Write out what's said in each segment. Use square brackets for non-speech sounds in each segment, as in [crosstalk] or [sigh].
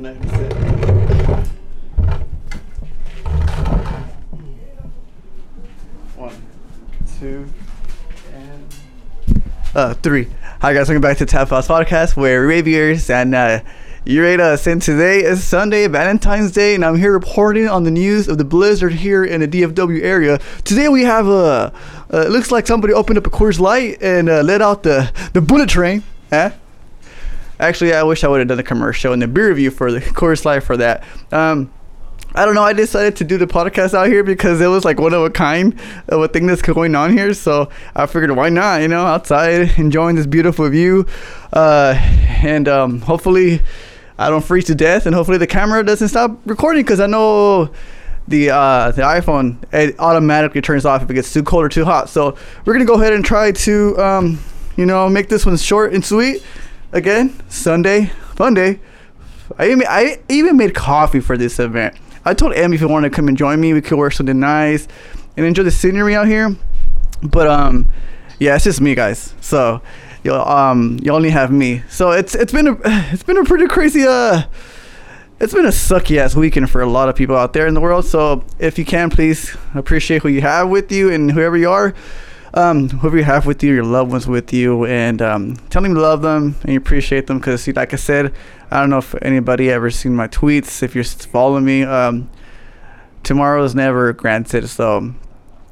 I'm not gonna. One, two, and uh, three. Hi guys, welcome back to Tap House Podcast, where Raviers and uh, Uranus. And today is Sunday, Valentine's Day, and I'm here reporting on the news of the blizzard here in the DFW area. Today we have a. Uh, it looks like somebody opened up a Coors Light and uh, let out the the bullet train. Eh? Actually, I wish I would have done a commercial and the beer review for the [laughs] Coors Light for that. Um, I don't know. I decided to do the podcast out here because it was like one of a kind of a thing that's going on here. So I figured, why not? You know, outside [laughs] enjoying this beautiful view, uh, and um, hopefully I don't freeze to death, and hopefully the camera doesn't stop recording because I know the uh, the iPhone it automatically turns off if it gets too cold or too hot. So we're gonna go ahead and try to um, you know make this one short and sweet. Again, Sunday, fun day. I even I even made coffee for this event. I told Emmy if you want to come and join me, we could wear something nice and enjoy the scenery out here. But um, yeah, it's just me, guys. So you um you only have me. So it's it's been a [sighs] it's been a pretty crazy uh it's been a sucky ass weekend for a lot of people out there in the world. So if you can, please appreciate who you have with you and whoever you are, um, whoever you have with you, your loved ones with you, and um, tell them you love them and you appreciate them. Because, see like I said, I don't know if anybody ever seen my tweets. If you're following me, um, tomorrow is never granted. So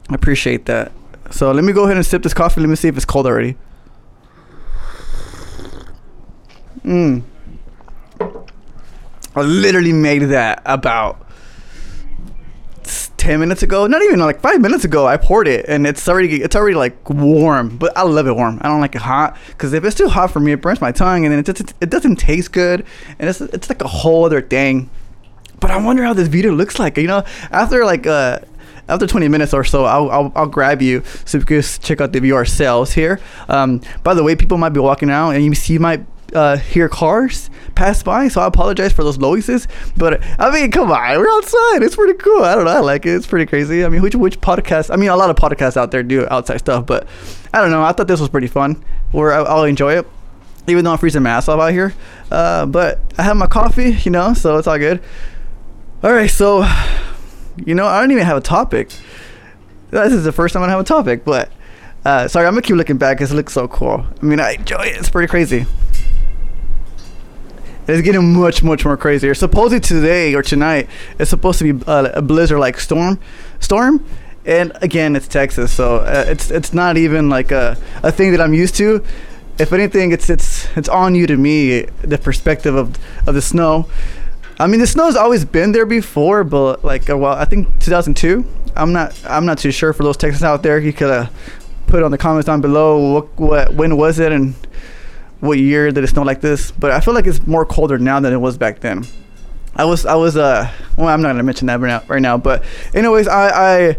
I appreciate that. So let me go ahead and sip this coffee. Let me see if it's cold already. Mmm. I literally made that about 10 minutes ago not even like five minutes ago i poured it and it's already it's already like warm but i love it warm. I don't like it hot because if it's too hot for me it burns my tongue and then it, just, it doesn't taste good and it's, it's like a whole other thing. But i wonder how this video looks like you know? After like uh after 20 minutes or so, I'll, I'll, I'll grab you so you can check out the view ourselves here. Um, by the way, people might be walking out and you see you might uh, hear cars pass by, so I apologize for those noises. But I mean, come on, we're outside. It's pretty cool. I don't know. I like it. It's pretty crazy. I mean, which which podcast? I mean, a lot of podcasts out there do outside stuff, but I don't know. I thought this was pretty fun. Where I'll enjoy it. Even though I'm freezing my ass off out here, uh, but I have my coffee, you know, so it's all good. All right, so you know, I don't even have a topic. This is the first time I have a topic, but uh, sorry, I'm gonna keep looking back because it looks so cool. I mean, I enjoy it. It's pretty crazy. It's getting much, much more crazier. Supposedly today or tonight, it's supposed to be uh, a blizzard-like storm, storm, and again, it's Texas, so uh, it's it's not even like a, a thing that I'm used to. If anything, it's it's it's on you to me the perspective of of the snow. I mean, the snow's always been there before, but like, uh, well, I think 2002. I'm not I'm not too sure for those Texans out there. You could uh, put on the comments down below what what when was it and what year did it snow like this. But I feel like it's more colder now than it was back then. I was I was uh well I'm not gonna mention that right now right now. But anyways, I I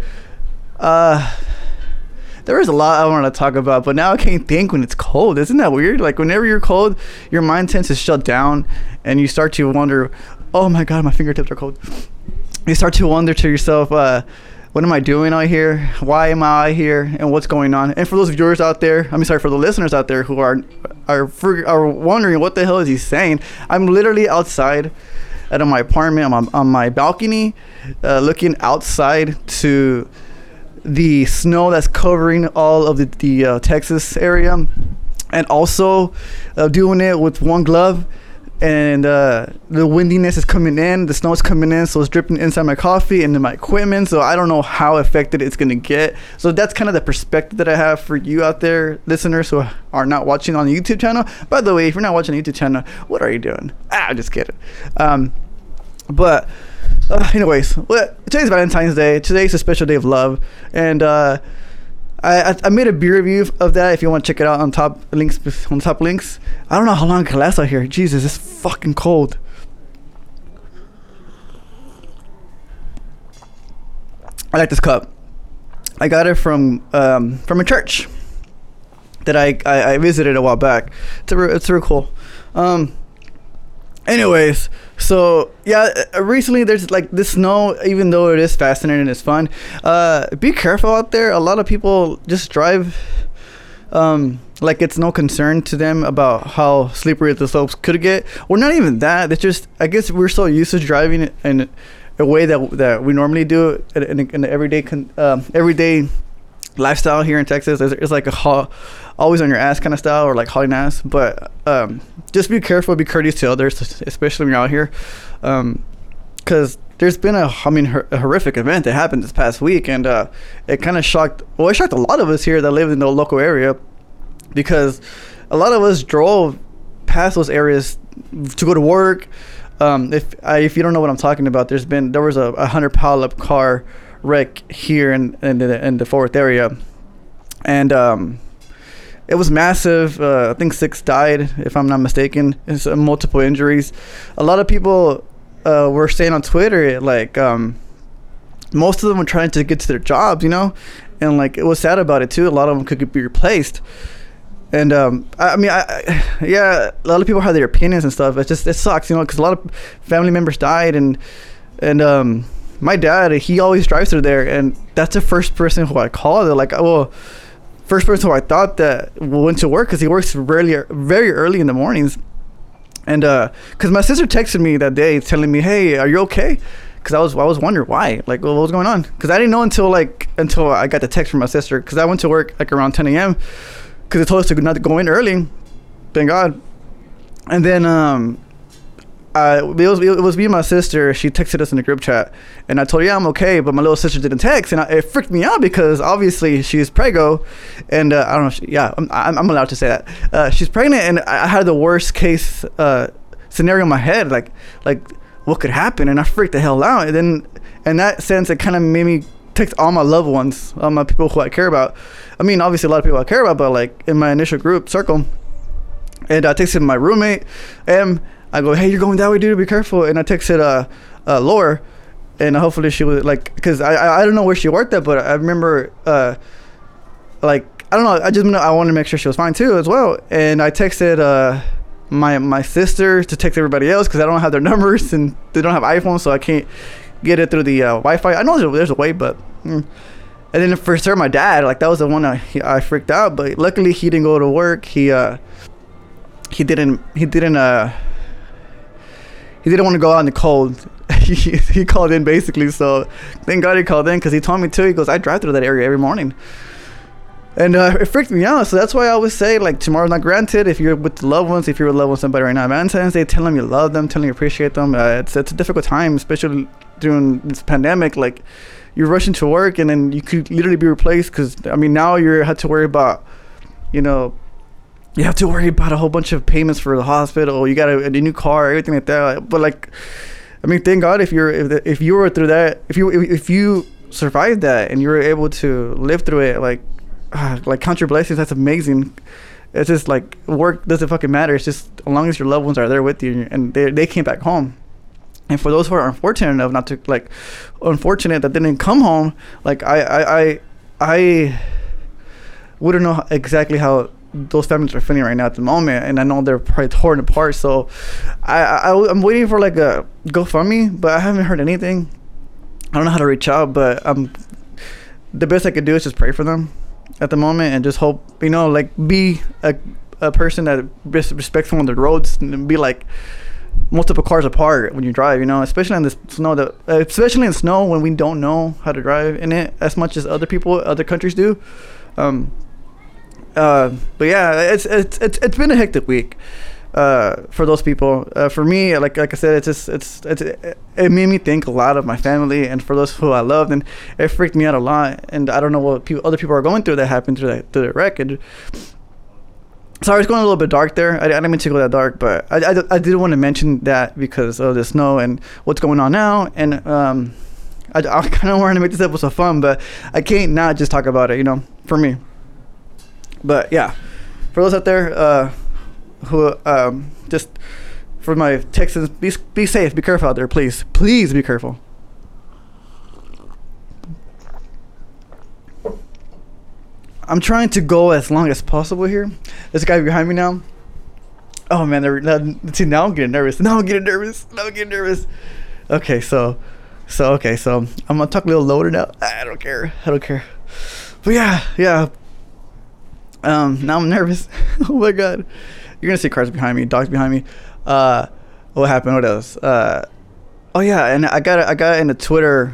uh there is a lot I want to talk about, but now I can't think when it's cold. Isn't that weird? Like whenever you're cold, your mind tends to shut down, and you start to wonder, "Oh my God, my fingertips are cold." You start to wonder to yourself, uh, "What am I doing out here? Why am I here? And what's going on?" And for those viewers out there, I'm sorry for the listeners out there who are are are wondering what the hell is he saying, I'm literally outside out of my apartment on my, on my balcony, uh, looking outside to the snow that's covering all of the, the uh, Texas area, and also uh, doing it with one glove. And uh, the windiness is coming in, the snow is coming in, so it's dripping inside my coffee and in my equipment. So I don't know how affected it's gonna get. So that's kind of the perspective that I have for you out there, listeners who are not watching on the YouTube channel. By the way, if you're not watching the YouTube channel, what are you doing? Ah, I'm just kidding. Um, but uh, anyways, well, today's Valentine's Day. Today's a special day of love, and uh, I, I made a beer review of that. If you want to check it out on top links on top links. I don't know how long it can last out here. Jesus, it's fucking cold. I like this cup. I got it from um, from a church that I, I, I visited a while back. It's it's real cool. Um, anyways so yeah uh, recently there's like this snow even though it is fascinating and it's fun uh be careful out there. A lot of people just drive um like it's no concern to them about how slippery the slopes could get. Or not even that it's just i guess we're so used to driving in a way that that we normally do in, in, in the everyday con, um, everyday lifestyle here in texas it's, it's like a ha- always on your ass kind of style or like hauling ass but um, just be careful be courteous to others especially when you're out here because um, there's been a i mean a horrific event that happened this past week and uh, it kind of shocked well it shocked a lot of us here that live in the local area because a lot of us drove past those areas to go to work. Um, if I, if you don't know what I'm talking about, there's been there was a, a hundred pileup car wreck here in in the, in the Fort Worth area, and um, it was massive. Uh, I think six died, if I'm not mistaken. It's uh, multiple injuries. A lot of people uh, were saying on Twitter like um, most of them were trying to get to their jobs, you know, and like it was sad about it too. A lot of them could be replaced and um, I, I mean, I, I, yeah, a lot of people have their opinions and stuff. It just it sucks, you know, because a lot of family members died, and and um, my dad, he always drives through there, and that's the first person who I call. They're like, well, first person who I thought that went to work because he works really very early in the mornings, and uh, because my sister texted me that day telling me, hey, are you okay? Because I was I was wondering why, like, well, what was going on? Because I didn't know until like until I got the text from my sister. Because I went to work like around 10 a.m because they told us to not go in early. Thank God. And then um, uh, it was it was me and my sister. She texted us in the group chat, and I told her, "Yeah, I'm okay," but my little sister didn't text, and I, it freaked me out because obviously she's prego, and uh, I don't know. She, yeah, I'm, I'm allowed to say that uh, she's pregnant, and I had the worst case uh, scenario in my head, like like what could happen, and I freaked the hell out. And then in that sense, it kind of made me text all my loved ones, all my people who I care about. I mean, obviously a lot of people I care about, but like in my initial group circle, and I texted my roommate, and I go, "Hey, you're going that way, dude. Be careful." And I texted uh, uh Laura, and hopefully she was like, because I, I I don't know where she worked at, but I remember uh, like I don't know. I just I wanted to make sure she was fine too as well. And I texted uh my my sister to text everybody else because I don't have their [laughs] numbers and they don't have iPhones, so I can't get it through the uh, Wi-Fi. I know there's, there's a way, but. Mm. And then for sure, my dad, like that was the one I, I freaked out. But luckily, he didn't go to work. He uh, he didn't he didn't uh, he didn't want to go out in the cold. [laughs] he, he called in basically. So thank God he called in because he told me too. He goes, I drive through that area every morning. And uh, it freaked me out. So that's why I always say, like, tomorrow's not granted. If you're with the loved ones, if you're with loved with somebody right now, Valentine's Day, tell them you love them, tell them you appreciate them. Uh, it's, it's a difficult time, especially during this pandemic. Like, you're rushing to work and then you could literally be replaced because I mean now you have to worry about you know you have to worry about a whole bunch of payments for the hospital. You got a, a new car everything like that. But like I mean thank God if you're if, if you were through that if you if, if you survived that and you were able to live through it like uh, like count your blessings. That's amazing. It's just like work doesn't fucking matter. It's just as long as your loved ones are there with you and they, they came back home. And for those who are unfortunate enough not to like unfortunate that didn't come home like i i i, I wouldn't know exactly how those families are feeling right now at the moment and i know they're probably torn apart so i, I i'm waiting for like a gofundme but i haven't heard anything i don't know how to reach out but um the best i could do is just pray for them at the moment and just hope you know like be a, a person that respectful on the roads and be like multiple cars apart when you drive. You know, especially in the snow. That especially in snow when we don't know how to drive in it as much as other people, other countries do. Um, uh, but yeah, it's it's it's it's been a hectic week uh, for those people. Uh, for me, like like I said, it's just it's, it's it made me think a lot of my family and for those who I loved, and it freaked me out a lot. And I don't know what people, other people are going through that happened through that through the wreck. Sorry, it's going a little bit dark there. I, I didn't mean to go that dark, but I, I, I did want to mention that because of the snow and what's going on now. And um, I, I kind of wanted to make this episode fun, but I can't not just talk about it, you know, for me. But yeah, for those out there uh, who um, just for my Texans, be, be safe, be careful out there, please. Please be careful. I'm trying to go as long as possible here. This guy behind me now. Oh man, they're, now, see now I'm getting nervous. Now I'm getting nervous. Now I'm getting nervous. Okay, so, so okay, so I'm gonna talk a little lower now. I don't care. I don't care. But yeah, yeah. Um, now I'm nervous. [laughs] oh my god, you're gonna see cars behind me, dogs behind me. Uh, what happened? What else? Uh, oh yeah, and I got I got in a Twitter,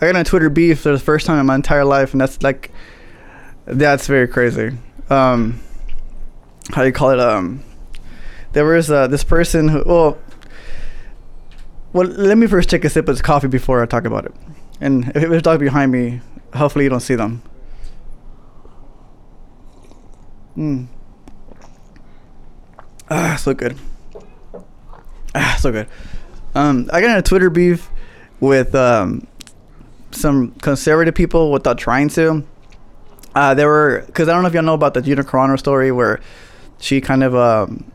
I got a Twitter beef for the first time in my entire life, and that's like, that's very crazy. Um, how do you call it? Um, there was uh, this person who well. Well, let me first take a sip of this coffee before I talk about it. And if there's a dog behind me, hopefully you don't see them. Mm. Ah, so good. Ah, so good. Um, I got in a Twitter beef with um, some conservative people without trying to. Uh, there were because I don't know if y'all know about the Gina Carano story where she kind of um,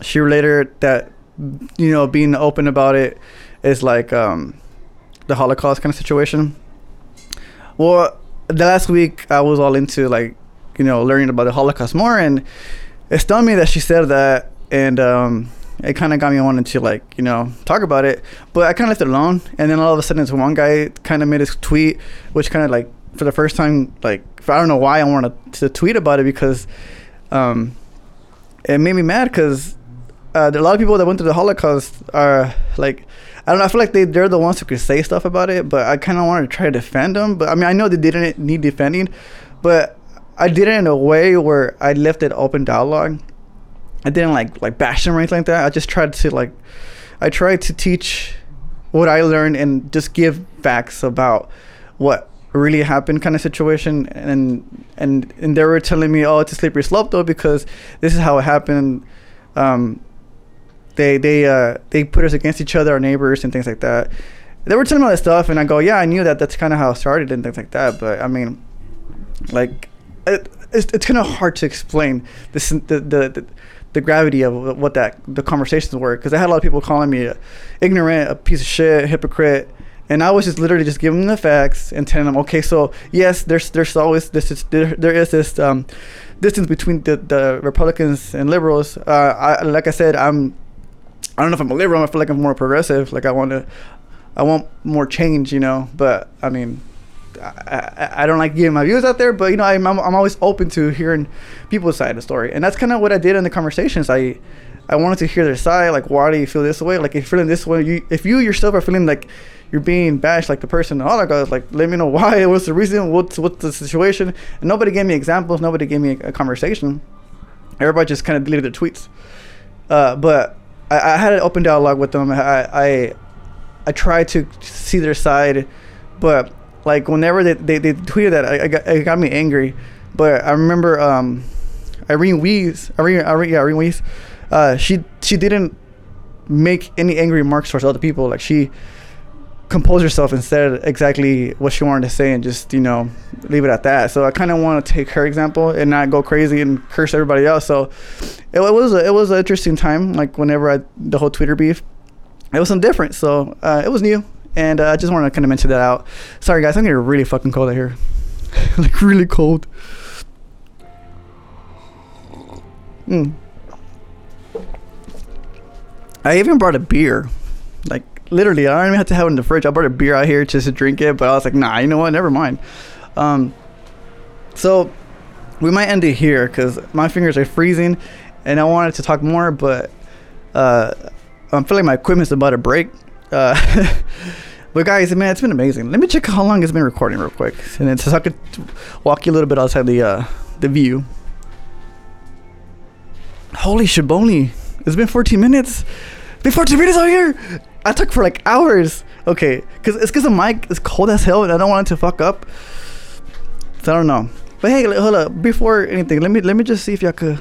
she related that you know being open about it is like um, the Holocaust kind of situation. Well, the last week I was all into like you know learning about the Holocaust more, and it stunned me that she said that, and um, it kind of got me wanting to like you know talk about it. But I kind of left it alone, and then all of a sudden, this one guy kind of made his tweet, which kind of like for the first time, like I don't know why I wanted to tweet about it because um, it made me mad because uh, there are a lot of people that went through the Holocaust are like I don't know. I feel like they they're the ones who could say stuff about it, but I kind of wanted to try to defend them. But I mean, I know they didn't need defending, but I did it in a way where I left it open dialogue. I didn't like like bash them or anything like that. I just tried to like I tried to teach what I learned and just give facts about what really happened kind of situation. And and and they were telling me oh it's a slippery slope though because this is how it happened. Um they they uh they put us against each other our neighbors and things like that. They were telling me all this stuff and i go yeah i knew that. That's kind of how it started and things like that. But i mean like it, it's, it's kind of hard to explain this the the, the the gravity of what that the conversations were because I had a lot of people calling me ignorant, a piece of shit, hypocrite, and I was just literally just giving them the facts and telling them, okay, so yes, there's there's always this is, there, there is this um, distance between the, the Republicans and liberals. Uh, I like I said, I'm I don't know if I'm a liberal. I feel like I'm more progressive. Like I want to, I want more change, you know. But I mean, I, I, don't like giving my views out there, but you know, I'm, I'm, always open to hearing people's side of the story, and that's kind of what I did in the conversations. I I wanted to hear their side, like why do you feel this way? Like if you're feeling this way, you if you yourself are feeling like you're being bashed, like the person, oh my god, like let me know why, [laughs] what's the reason, what's what's the situation, and nobody gave me examples, nobody gave me a, a conversation. Everybody just kind of deleted their tweets, uh, but I, I, had an open dialogue with them. I I, I tried to see their side, but like whenever they, they, they tweeted that, I, I got, it got me angry. But I remember um, Irene Weiss, Irene, Irene, yeah, Irene Weiss, uh, she she didn't make any angry remarks towards other people. Like she composed herself and said exactly what she wanted to say and just you know leave it at that. So I kind of want to take her example and not go crazy and curse everybody else. So it, it was a, it was an interesting time. Like whenever I the whole Twitter beef, it was some different. So uh, it was new. And uh, I just wanted to kind of mention that out. Sorry, guys, I'm getting really fucking cold out here. [laughs] like, really cold. Mm. I even brought a beer. Like, literally, I don't even have to have it in the fridge. I brought a beer out here just to drink it, but I was like, nah, you know what? Never mind. Um, so, we might end it here because my fingers are freezing and I wanted to talk more, but uh, I'm feeling my equipment's about to break. Uh, [laughs] But guys, man, it's been amazing. Let me check how long it's been recording real quick, and then so I could walk you a little bit outside the uh, the view. Holy shiboni! It's been 14 minutes. It's been 14 minutes out here. I took for like hours. Okay, cause it's cause the mic is cold as hell, and I don't want it to fuck up. So I don't know. But hey, hold up. Before anything, let me let me just see if y'all could.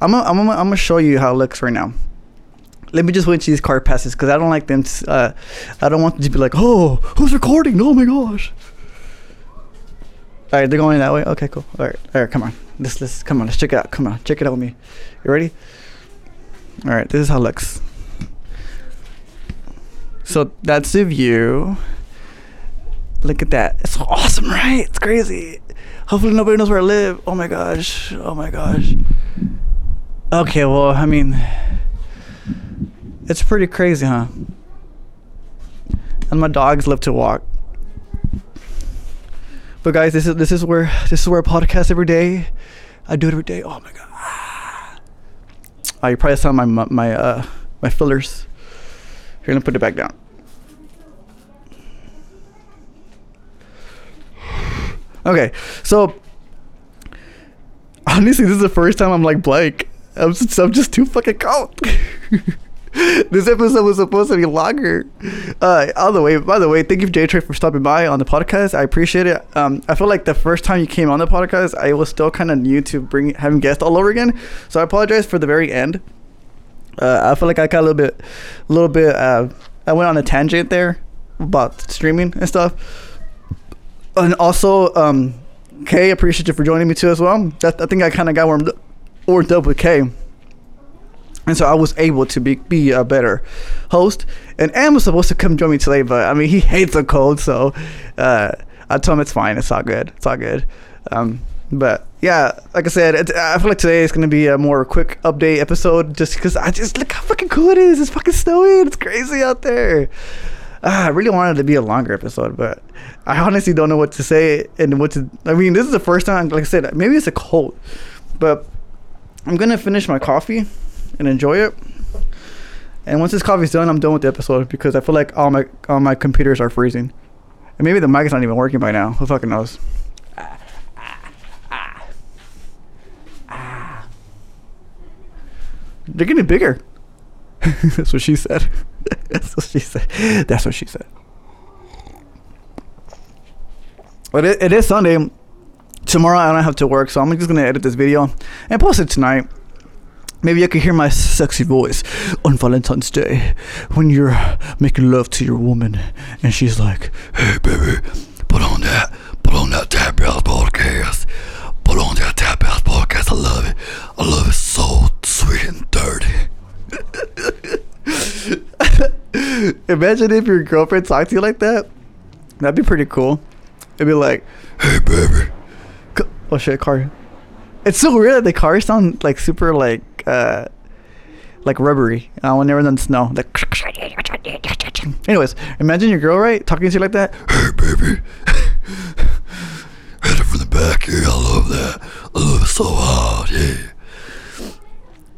I'm gonna, I'm gonna, I'm gonna show you how it looks right now let me just wait till these car passes because I don't like them. To, uh, I don't want them to be like, oh, who's recording? Oh my gosh. All right, they're going that way. Okay, cool. All right, all right, come on. Let's let's come on. Let's check it out. Come on, check it out with me. You ready? All right, this is how it looks. So that's the view. Look at that. It's awesome, right? It's crazy. Hopefully nobody knows where I live. Oh my gosh. Oh my gosh. Okay, well, I mean. It's pretty crazy, huh? And my dogs love to walk. But guys, this is this is where this is where I podcast every day. I do it every day. Oh my god. Oh, you probably saw my my uh, my fillers. Let me put it back down. Okay, so honestly, this is the first time I'm like blank. I'm just, I'm just too fucking cold. [laughs] [laughs] this episode was supposed to be longer. Uh, all the way. By the way, thank you, J Trey, for stopping by on the podcast. I appreciate it. Um, I feel like the first time you came on the podcast, I was still kind of new to bring having guests all over again. So I apologize for the very end. Uh, I feel like I got a little bit, a little bit. Uh, I went on a tangent there about streaming and stuff. And also, um, Kay, appreciate you for joining me too as well. That, I think I kind of got warmed, warmed up with Kay and so I was able to be be a better host. And Am was supposed to come join me today, but I mean he [laughs] hates the cold, so uh, I told him it's fine, it's all good, it's all good. Um, but yeah, like I said, I feel like today is gonna be a more quick update episode, just because I just look how fucking cool it is. It's fucking snowy. It's crazy out there. Uh, I really wanted to be a longer episode, but I honestly don't know what to say and what to. I mean, this is the first time, like I said, maybe it's a cold, but I'm gonna finish my coffee and enjoy it. And once this coffee's done, I'm done with the episode because I feel like all my all my computers are freezing. And maybe the mic is not even working by now. Who fucking knows? They're getting bigger. [laughs] That's what she said. [laughs] That's what she said. That's what she said. But it, it is Sunday. Tomorrow I don't have to work, so I'm just gonna edit this video and post it tonight. Maybe I could hear my sexy voice on Valentine's Day when you're making love to your woman and she's like, Hey baby, put on that, put on that Tap House podcast. Put on that Tap House podcast. I love it. I love it so sweet and dirty. [laughs] Imagine if your girlfriend talked to you like that. That'd be pretty cool. It'd be like, Hey baby. Oh shit, car. It's so weird that the cars sound like super like uh, like rubbery. I they're in the snow. Like, anyways, imagine your girl, right, talking to you like that. Hey, baby. [laughs] Hit it from the back, yeah. I love that. I love it so hard, yeah.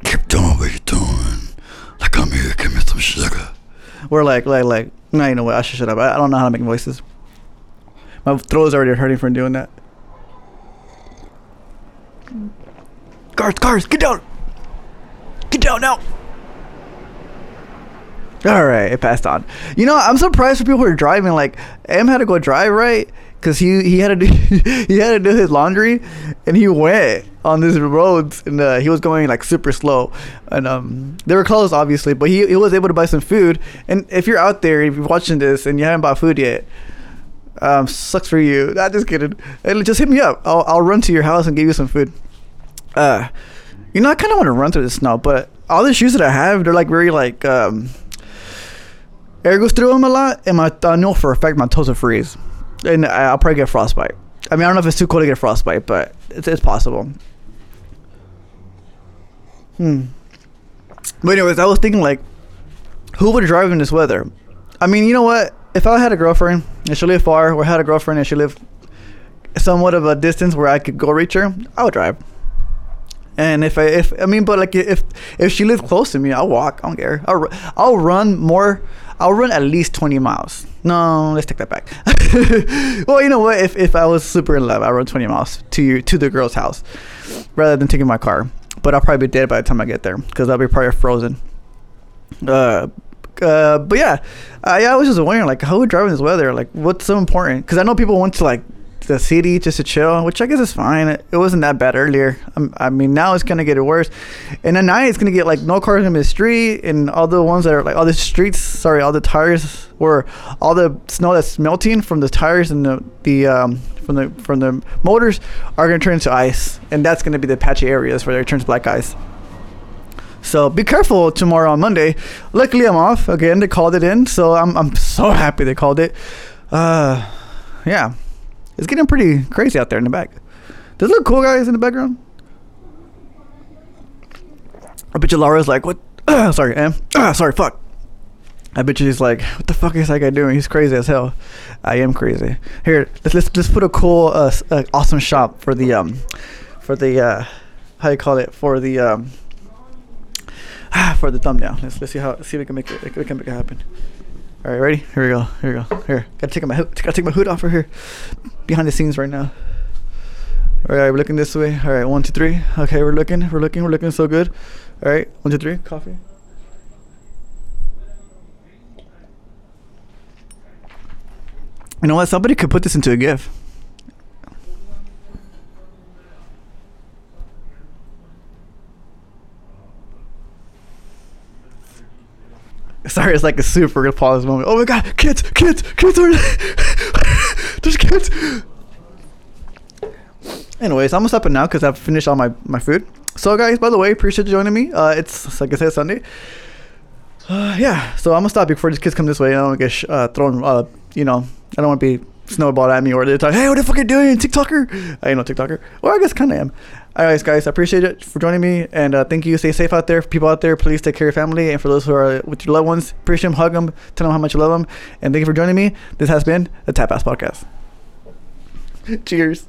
Keep doing what you're doing. Like, come here, give me some sugar. We're like, like, like, no, you know what? I should shut up. I, I don't know how to make voices. My throat's already hurting from doing that. Cars, cars, get down! Get down now. All right, it passed on. You know, I'm surprised for people who are driving. Like, M had to go drive right because he he had to do [laughs] he had to do his laundry, and he went on these roads, and uh, he was going like super slow, and um they were closed obviously, but he he was able to buy some food. And if you're out there, if you're watching this and you haven't bought food yet, um, sucks for you. Not just kidding. And just hit me up. I'll I'll run to your house and give you some food. Uh you know, I kind of want to run through this snow, but all the shoes that I have, they're like very like um, air goes through them a lot, and my I know for a fact my toes will freeze, and I'll probably get frostbite. I mean, I don't know if it's too cold to get frostbite, but it's, it's possible. Hmm. But anyways, I was thinking like, who would drive in this weather? I mean, you know what? If I had a girlfriend and she lived far, or had a girlfriend and she lived somewhat of a distance where I could go reach her, I would drive. And if I if I mean, but like if if she lives close to me, I'll walk. I don't care. I'll I'll run more. I'll run at least twenty miles. No, let's take that back. [laughs] well, you know what? If if I was super in love, I run twenty miles to you to the girl's house, rather than taking my car. But I'll probably be dead by the time I get there because I'll be probably frozen. Uh, uh, but yeah, yeah, I was just wondering, like, how would drive in this weather? Like, what's so important? Because I know people want to like the city just to chill, which I guess is fine. It, wasn't that bad earlier. Um, I mean, now it's gonna get worse, and at night it's gonna get like no cars in the street, and all the ones that are like all the streets. Sorry, all the tires where all the snow that's melting from the tires and the the um, from the from the motors are gonna turn into ice, and that's gonna be the patchy areas where it turns black ice. So be careful tomorrow on Monday. Luckily, I'm off again. They called it in, so I'm I'm so [laughs] happy they called it. Uh, yeah. It's getting pretty crazy out there in the back. Does it look cool guys in the background? I bet you Laura's like, what? [clears throat] sorry, Em. [clears throat] sorry, fuck. I bet you he's like, what the fuck is that guy doing? He's crazy as hell. I am crazy. Here, let's let's, let's put a cool, uh, uh, awesome shop for the um, for the uh, how you call it for the um [sighs] for the thumbnail. Let's let's see how see if we can make it we can make it happen. All right, ready? Here we go. Here we go. Here, gotta take my hood. Gotta take my hood off for here. Behind the scenes right now. All right, we're looking this way. All right, one, two, three. Okay, we're looking. We're looking. We're looking so good. All right, one, two, three. Coffee. You know what? Somebody could put this into a GIF. Sorry, it's like a super pause moment. Oh my god, kids, kids, kids are [laughs] there's kids. Anyways, I'm gonna stop it now because I've finished all my my food. So guys, by the way, appreciate you joining me. Uh, it's like I said, Sunday. Uh, yeah, so I'm gonna stop before these kids come this way. I don't want to get sh- uh, thrown. Uh, you know, I don't want to be snowballed at me or they're like, hey, what the fuck are you doing, TikToker? I ain't no TikToker. Well, I guess kind of am. Anyways, guys, I appreciate it for joining me, and uh, thank you. Stay safe out there, people out there. Please take care of your family, and for those who are with your loved ones, appreciate them, hug them, tell them how much you love them, and thank you for joining me. This has been the Tap Ass Podcast. [laughs] Cheers.